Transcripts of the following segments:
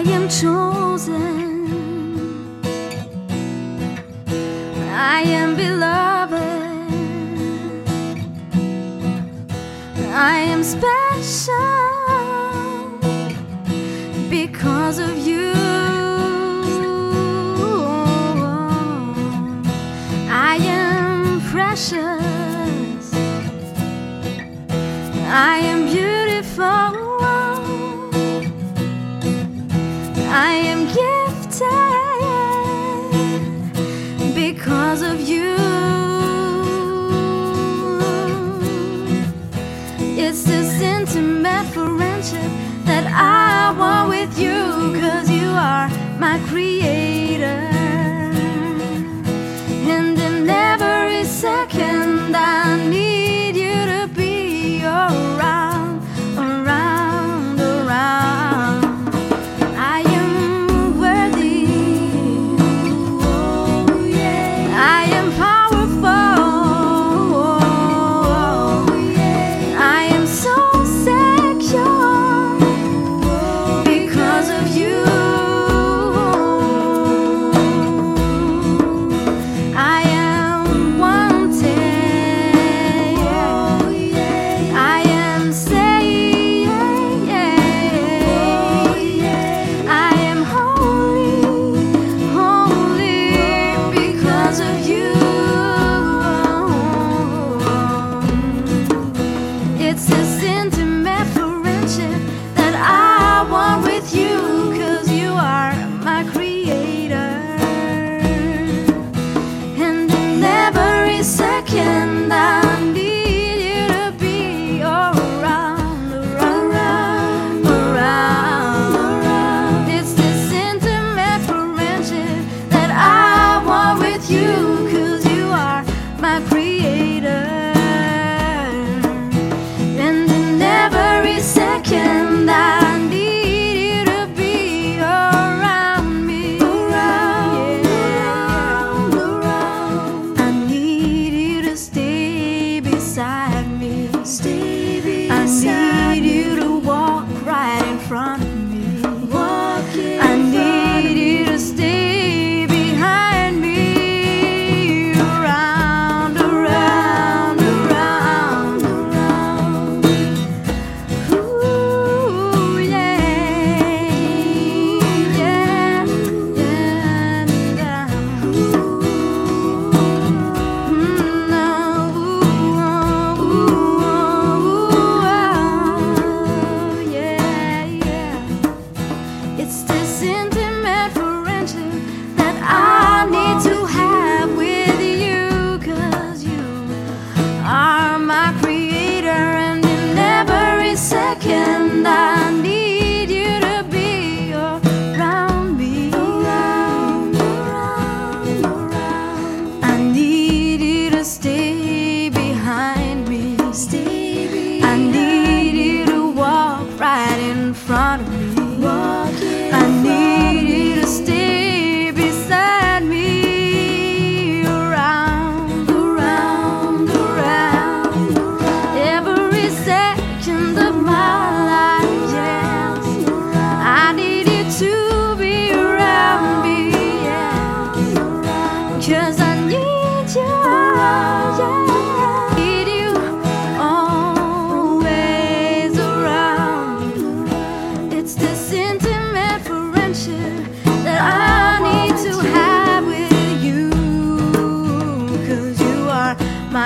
I am chosen, I am beloved, I am special because of you. My creator.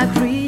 I.